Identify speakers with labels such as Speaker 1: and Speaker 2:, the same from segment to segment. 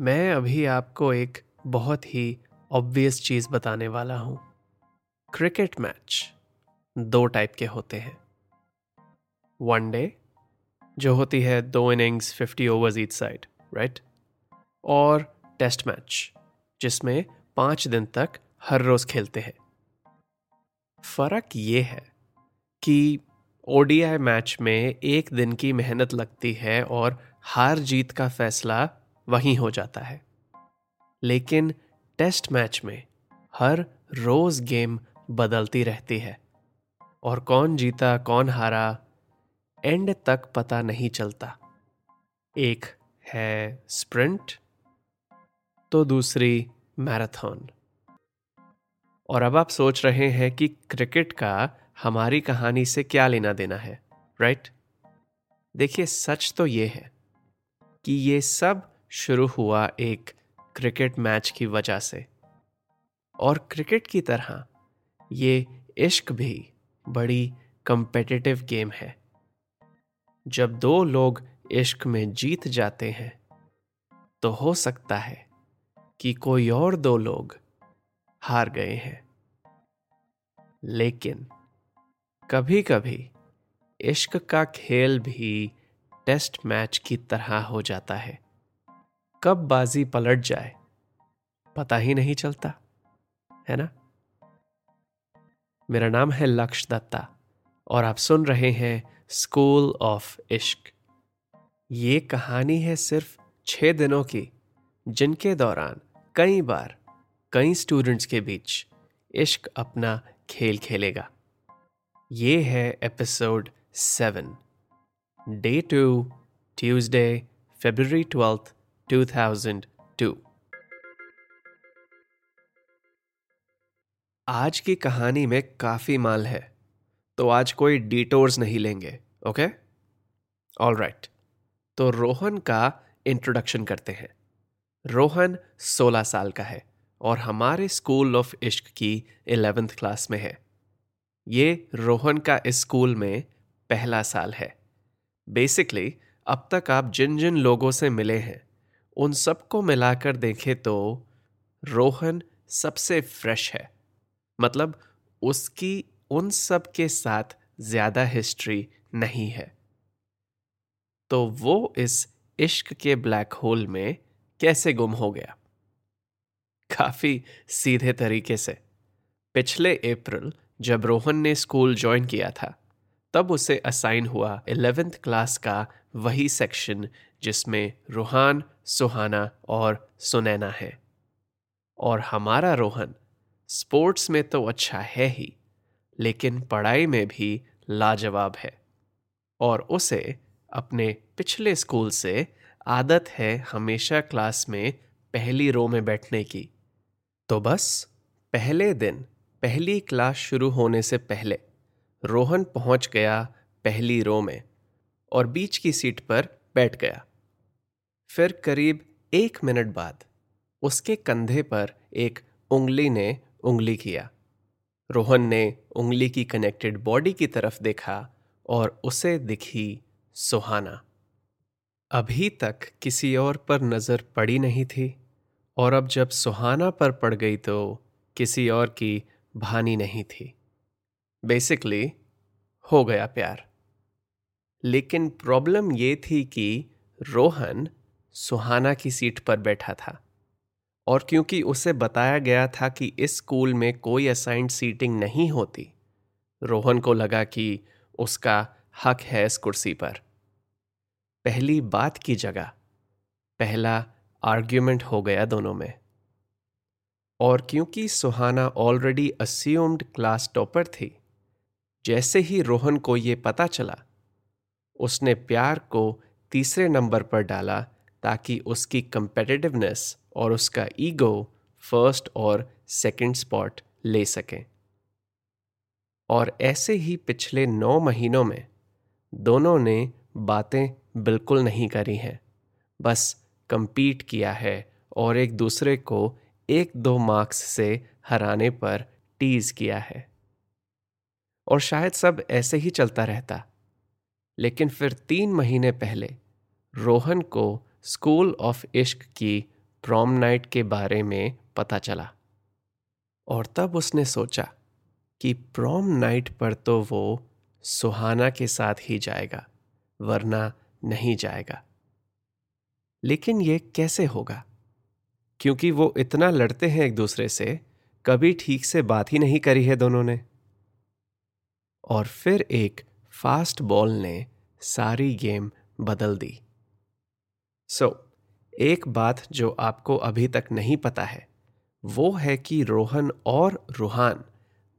Speaker 1: मैं अभी आपको एक बहुत ही ऑब्वियस चीज़ बताने वाला हूँ। क्रिकेट मैच दो टाइप के होते हैं। वन डे, जो होती है दो innings, fifty overs each side right और टेस्ट मैच, जिसमें पाँच दिन तक हर रोज खेलते हैं। फ़र्क ये है कि ओडीआई मैच में एक दिन की मेहनत लगती है और हार जीत का फैसला वहीं हो जाता है। लेकिन टेस्ट मैच में हर रोज गेम बदलती रहती है और कौन जीता, कौन हारा, एंड तक पता नहीं चलता। एक है स्प्रिंट तो दूसरी मैराथन। और अब आप सोच रहे हैं कि क्रिकेट का हमारी कहानी से क्या लेना देना है, राइट? देखिए, सच तो ये है कि ये सब शुरू हुआ एक क्रिकेट मैच की वजह से। और क्रिकेट की तरह, ये इश्क भी बड़ी कंपेटिटिव गेम है। जब दो लोग इश्क में जीत जाते हैं तो हो सकता है कि कोई और दो लोग हार गए हैं। लेकिन कभी कभी इश्क का खेल भी टेस्ट मैच की तरह हो जाता है। कब बाजी पलट जाए? पता ही नहीं चलता, है ना? मेरा नाम है लक्ष दत्ता और आप सुन रहे हैं स्कूल ऑफ़ इश्क। ये कहानी है सिर्फ़ छह दिनों की, जिनके दौरान कई बार कई स्टूडेंट्स के बीच इश्क अपना खेल खेलेगा। ये है episode seventy two Tuesday February twelfth two thousand two आज की कहानी में काफ़ी माल है तो आज कोई डिटोर्स नहीं लेंगे, ओके? ऑल राइट तो रोहन का इंट्रोडक्शन करते हैं। रोहन 16 साल का है और हमारे स्कूल ऑफ़ इश्क की इलेवेंथ क्लास में है। ये रोहन का इस स्कूल में पहला साल है। बेसिकली अब तक आप जिन जिन लोगों से मिले हैं उन सबको मिलाकर देखें तो रोहन सबसे फ्रेश है। मतलब उसकी उन सब के साथ ज़्यादा हिस्ट्री नहीं है। तो वो इस इश्क के ब्लैक होल में कैसे गुम हो गया? काफ़ी सीधे तरीके से। पिछले अप्रैल जब रोहन ने स्कूल ज्वाइन किया था, तब उसे असाइन हुआ इलेवेंथ क्लास का वही सेक्शन जिसमें रूहान सुहाना और सुनैना है। और हमारा रोहन स्पोर्ट्स में तो अच्छा है ही, लेकिन पढ़ाई में भी लाजवाब है। और उसे अपने पिछले स्कूल से आदत है हमेशा क्लास में पहली रो में बैठने की। तो बस पहले दिन, पहली क्लास शुरू होने से पहले रोहन पहुँच गया पहली रो में और बीच की सीट पर बैठ गया। फिर करीब एक मिनट बाद उसके कंधे पर एक उंगली ने उंगली किया। रोहन ने उंगली की कनेक्टेड बॉडी की तरफ़ देखा और उसे दिखी सुहाना। अभी तक किसी और पर नज़र पड़ी नहीं थी और अब जब सुहाना पर पड़ गई तो किसी और की भानी नहीं थी। बेसिकली हो गया प्यार। लेकिन प्रॉब्लम ये थी कि रोहन सुहाना की सीट पर बैठा था और क्योंकि उसे बताया गया था कि इस स्कूल में कोई असाइंड सीटिंग नहीं होती, रोहन को लगा कि उसका हक है इस कुर्सी पर। पहली बात की जगह, पहला आर्ग्यूमेंट हो गया दोनों में। और क्योंकि Suhana already assumed class topper थी, जैसे ही रोहन को यह पता चला, उसने प्यार को तीसरे नंबर पर डाला ताकि उसकी कंपेटिटिवनेस और उसका ईगो फ़र्स्ट और सेकंड स्पॉट ले सकें। और ऐसे ही पिछले नौ महीनों में दोनों ने बातें बिल्कुल नहीं करी हैं। बस कंपीट किया है और एक दूसरे को एक दो मार्क्स से हराने पर टीज किया है। और शायद सब ऐसे ही चलता रहता। लेकिन फिर तीन महीने पहले रोहन को स्कूल ऑफ़ इश्क की प्रॉम नाइट के बारे में पता चला। और तब उसने सोचा कि प्रॉम नाइट पर तो वो सुहाना के साथ ही जाएगा, वरना नहीं जाएगा। लेकिन ये कैसे होगा? क्योंकि वो इतना लड़ते हैं एक दूसरे से, कभी ठीक से बात ही नहीं करी है दोनों ने। और फिर एक फास्ट बॉल ने सारी गेम बदल दी। सो so, एक बात जो आपको अभी तक नहीं पता है वो है कि रोहन और रूहान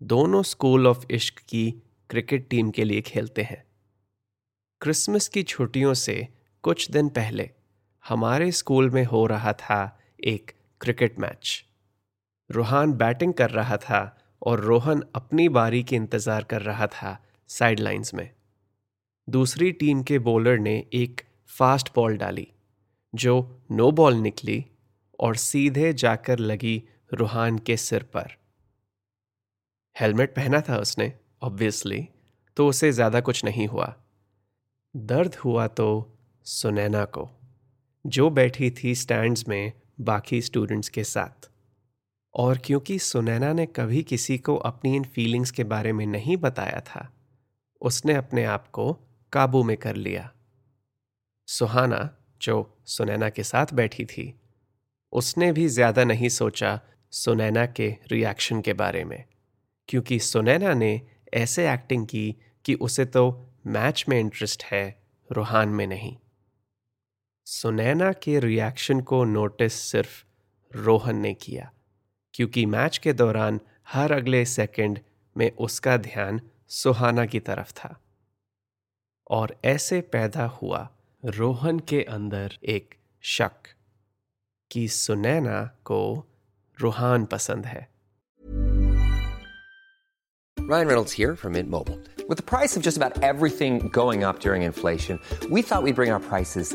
Speaker 1: दोनों स्कूल ऑफ़ इश्क की क्रिकेट टीम के लिए खेलते हैं। क्रिसमस की छुट्टियों से कुछ दिन पहले हमारे स्कूल में हो रहा था एक क्रिकेट मैच। रूहान बैटिंग कर रहा था और रोहन अपनी बारी के इंतज़ार कर रहा था साइडलाइंस में। दूसरी टीम के बॉलर ने एक फास्ट बॉल डाली। जो नो बॉल निकली और सीधे जाकर लगी रूहान के सिर पर। हेलमेट पहना था उसने ऑब्वियसली तो उसे ज़्यादा कुछ नहीं हुआ। दर्द हुआ तो सुनैना को, जो बैठी थी स्टैंड्स में बाकी स्टूडेंट्स के साथ। और क्योंकि सुनैना ने कभी किसी को अपनी इन फीलिंग्स के बारे में नहीं बताया था, उसने अपने आप को काबू में कर लिया। सुहाना जो सुनैना के साथ बैठी थी। उसने भी ज़्यादा नहीं सोचा सुनैना के रिएक्शन के बारे में, क्योंकि सुनैना ने ऐसे एक्टिंग की कि उसे तो मैच में इंटरेस्ट है, रूहान में नहीं। सुनैना के रिएक्शन को नोटिस सिर्फ़ रोहन ने किया, क्योंकि मैच के दौरान हर अगले सेकंड में उसका ध्यान सुहाना की तरफ़ था। और ऐसे पैदा हुआ रोहन के अंदर एक शक कि सुनैना को रूहान पसंद है
Speaker 2: Ryan Reynolds here from Mint Mobile. With the price of just about everything going up during inflation, we thought we'd bring our prices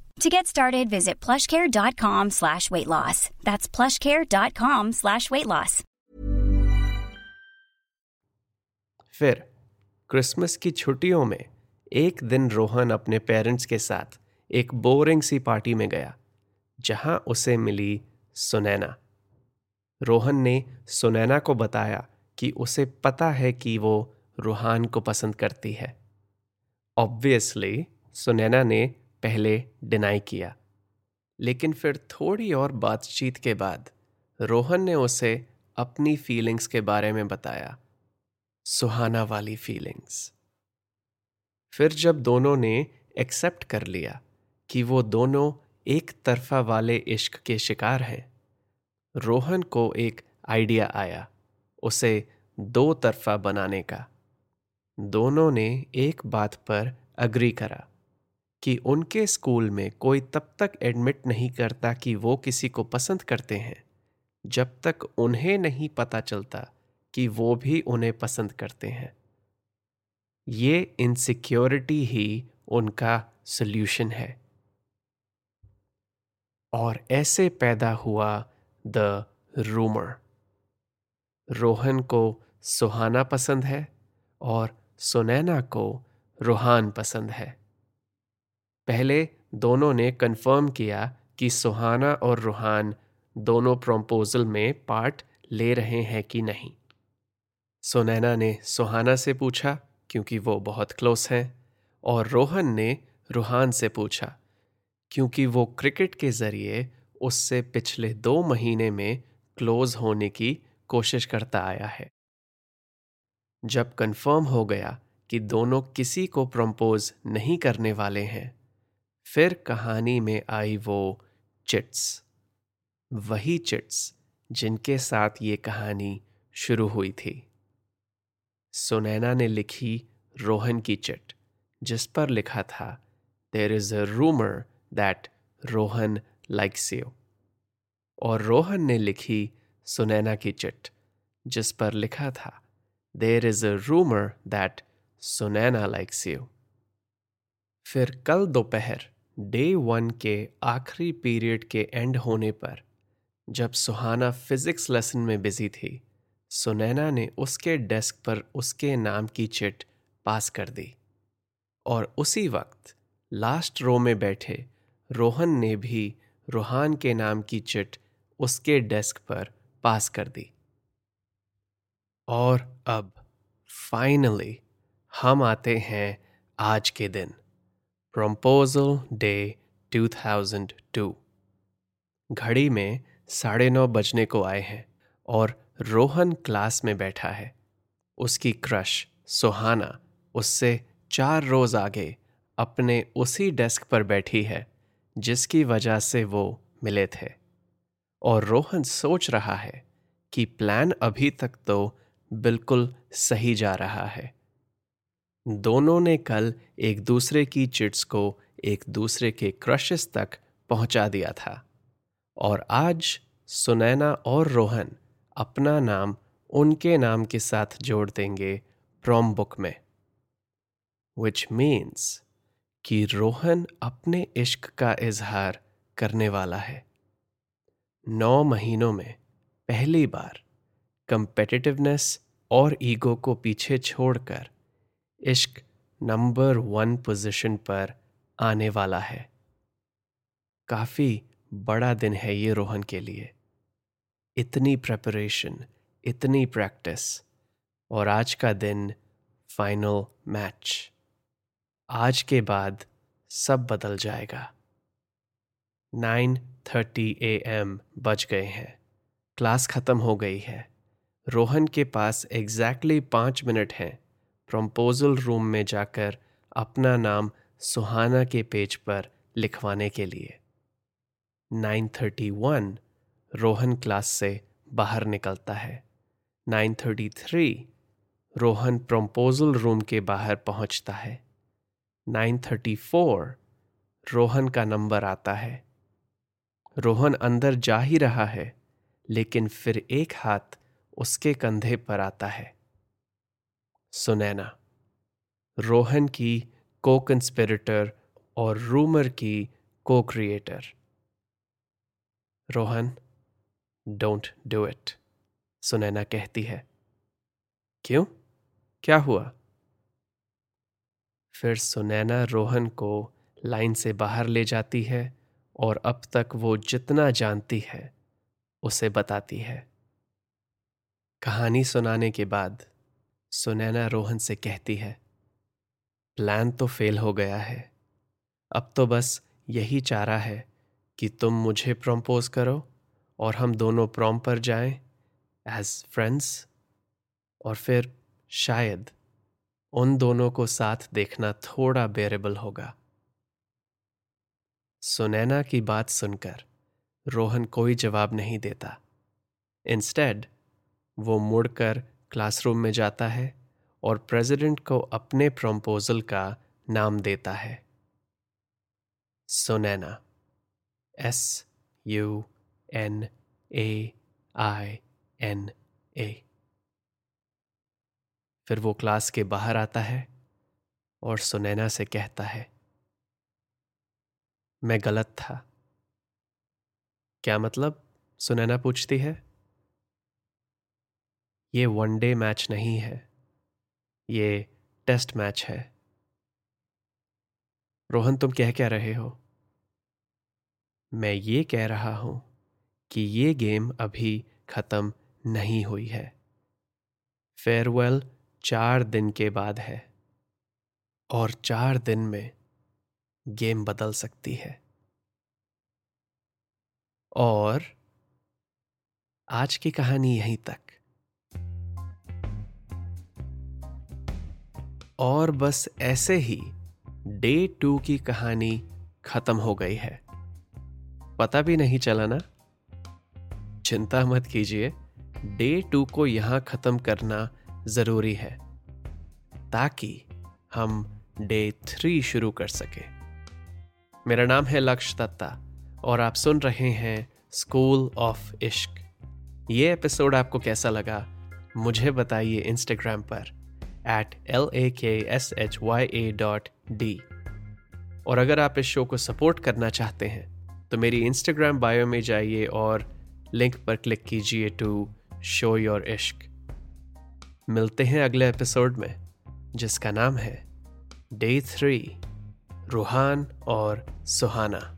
Speaker 3: To get started, visit plushcare.com slash weight loss. That's plushcare.com slash weight loss.
Speaker 1: फिर Christmas की छुट्टियों में एक दिन रोहन अपने parents के साथ एक बोरिंग सी पार्टी में गया जहाँ उसे मिली सुनैना रोहन ने सुनैना को बताया कि उसे पता है कि वो रूहान को पसंद करती है ऑब्वियसली सुनैना ने पहले डिनाई किया। लेकिन फिर थोड़ी और बातचीत के बाद रोहन ने उसे अपनी फीलिंग्स के बारे में बताया। सुहाना वाली फीलिंग्स फिर जब दोनों ने एक्सेप्ट कर लिया कि वो दोनों एक तरफा वाले इश्क के शिकार हैं, रोहन को एक आइडिया आया उसे दो तरफा बनाने का। दोनों ने एक बात पर अग्री करा। कि उनके स्कूल में कोई तब तक एडमिट नहीं करता कि वो किसी को पसंद करते हैं, जब तक उन्हें नहीं पता चलता कि वो भी उन्हें पसंद करते हैं। ये इनसिक्योरिटी ही उनका सल्यूशन है। और ऐसे पैदा हुआ द रूमर रोहन को सुहाना पसंद है और सुनैना को रूहान पसंद है। पहले दोनों ने कंफर्म किया कि सुहाना और रूहान दोनों प्रपोजल में पार्ट ले रहे हैं कि नहीं। सुनैना ने सुहाना से पूछा, क्योंकि वो बहुत क्लोज हैं, और रोहन ने रूहान से पूछा, क्योंकि वो क्रिकेट के ज़रिए उससे पिछले दो महीने में क्लोज होने की कोशिश करता आया है। जब कंफर्म हो गया कि दोनों किसी को प्रम्पोज नहीं करने वाले हैं फिर कहानी में आई वो चिट्स। वही चिट्स जिनके साथ ये कहानी शुरू हुई थी। सुनैना ने लिखी रोहन की चिट, जिस पर लिखा था there is a rumour that Rohan likes you और रोहन ने लिखी सुनैना की चिट, जिस पर लिखा था there is a rumour that Sunaina likes you फिर कल दोपहर डे वन के आखिरी पीरियड के एंड होने पर, जब सुहाना फिजिक्स लेसन में बिज़ी थी, सुनैना ने उसके डेस्क पर उसके नाम की चिट पास कर दी। और उसी वक्त लास्ट रो में बैठे रोहन ने भी रूहान के नाम की चिट उसके डेस्क पर पास कर दी। और अब, फाइनली, हम आते हैं आज के दिन। प्रम्पोजल डे 2002 घड़ी में साढ़े नौ बजने को आए हैं और रोहन क्लास में बैठा है। उसकी क्रश सुहाना उससे चार रोज आगे अपने उसी डेस्क पर बैठी है, जिसकी वजह से वो मिले थे। और रोहन सोच रहा है कि प्लान अभी तक तो बिल्कुल सही जा रहा है। दोनों ने कल एक दूसरे की चिट्स को एक दूसरे के क्रशेस तक पहुँचा दिया था। और आज सुनैना और रोहन अपना नाम उनके नाम के साथ जोड़ देंगे प्रॉम बुक में। विच मीन्स कि रोहन अपने इश्क का इजहार करने वाला है। नौ महीनों में पहली बार कंपेटिटिवनेस और ईगो को पीछे छोड़कर इश्क नंबर वन पोजीशन पर आने वाला है। काफ़ी बड़ा दिन है ये रोहन के लिए। इतनी प्रेपरेशन इतनी प्रैक्टिस और आज का दिन फाइनल मैच आज के बाद सब बदल जाएगा। नाइन थर्टी ए एम बज गए हैं। क्लास ख़त्म हो गई है। रोहन के पास एग्जैक्टली पाँच मिनट हैं। प्रम्पोजल रूम में जाकर अपना नाम सुहाना के पेज पर लिखवाने के लिए। 931 रोहन क्लास से बाहर निकलता है। 933 रोहन प्रम्पोजल रूम के बाहर पहुँचता है। 934 रोहन का नंबर आता है। रोहन अंदर जा ही रहा है, लेकिन फिर एक हाथ उसके कंधे पर आता है। सुनैना। रोहन की को कंस्पिरेटर और रूमर की co-creator Rohan don't do it Sunaina कहती है। क्यों? क्या हुआ? फिर सुनैना रोहन को लाइन से बाहर ले जाती है और अब तक वो जितना जानती है, उसे बताती है। कहानी सुनाने के बाद सुनैना रोहन से कहती है, प्लान तो फेल हो गया है। अब तो बस यही चारा है कि तुम मुझे प्रम्पोज करो और हम दोनों प्रॉम पर जाएँ एज फ्रेंड्स और फिर शायद उन दोनों को साथ देखना थोड़ा बेरेबल होगा। सुनैना की बात सुनकर रोहन कोई जवाब नहीं देता। इंस्टेड वो मुड़कर क्लासरूम में जाता है और प्रेसिडेंट को अपने प्रम्पोजल का नाम देता है। Sunaina S U N A I N A फिर वो क्लास के बाहर आता है और सुनैना से कहता है, मैं गलत था। क्या मतलब? सुनैना पूछती है। ये वनडे मैच नहीं है। ये टेस्ट मैच है। रोहन, तुम कह क्या रहे हो? मैं ये कह रहा हूँ कि ये गेम अभी खत्म नहीं हुई है। फेयरवेल चार दिन के बाद है और चार दिन में गेम बदल सकती है। और आज की कहानी यहीं तक। और बस ऐसे ही डे टू की कहानी खत्म हो गई है। पता भी नहीं चला ना? चिंता मत कीजिए, डे टू को यहाँ खत्म करना ज़रूरी है, ताकि हम डे थ्री शुरू कर सके। मेरा नाम है लक्ष्य दत्ता और आप सुन रहे हैं स्कूल ऑफ़ इश्क। ये एपिसोड आपको कैसा लगा, मुझे बताइए इंस्टाग्राम पर। At L A K S H Y A dot D और अगर आप इस शो को सपोर्ट करना चाहते हैं तो मेरी इंस्टाग्राम बायो में जाइए और लिंक पर क्लिक कीजिए टू शो योर इश्क मिलते हैं अगले एपिसोड में, जिसका नाम है डे थ्री रूहान और सुहाना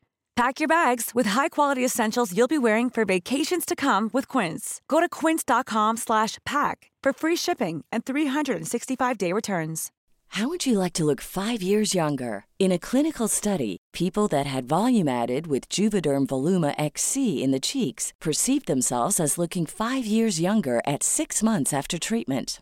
Speaker 4: Pack your bags with high-quality essentials you'll be wearing for vacations to come with Quince. Go to quince.com/pack for free shipping and 365-day returns.
Speaker 5: How would you like to look 5 years younger? In a clinical study, people that had volume added with Juvederm Voluma XC in the cheeks perceived themselves as looking 5 years younger at 6 months after treatment.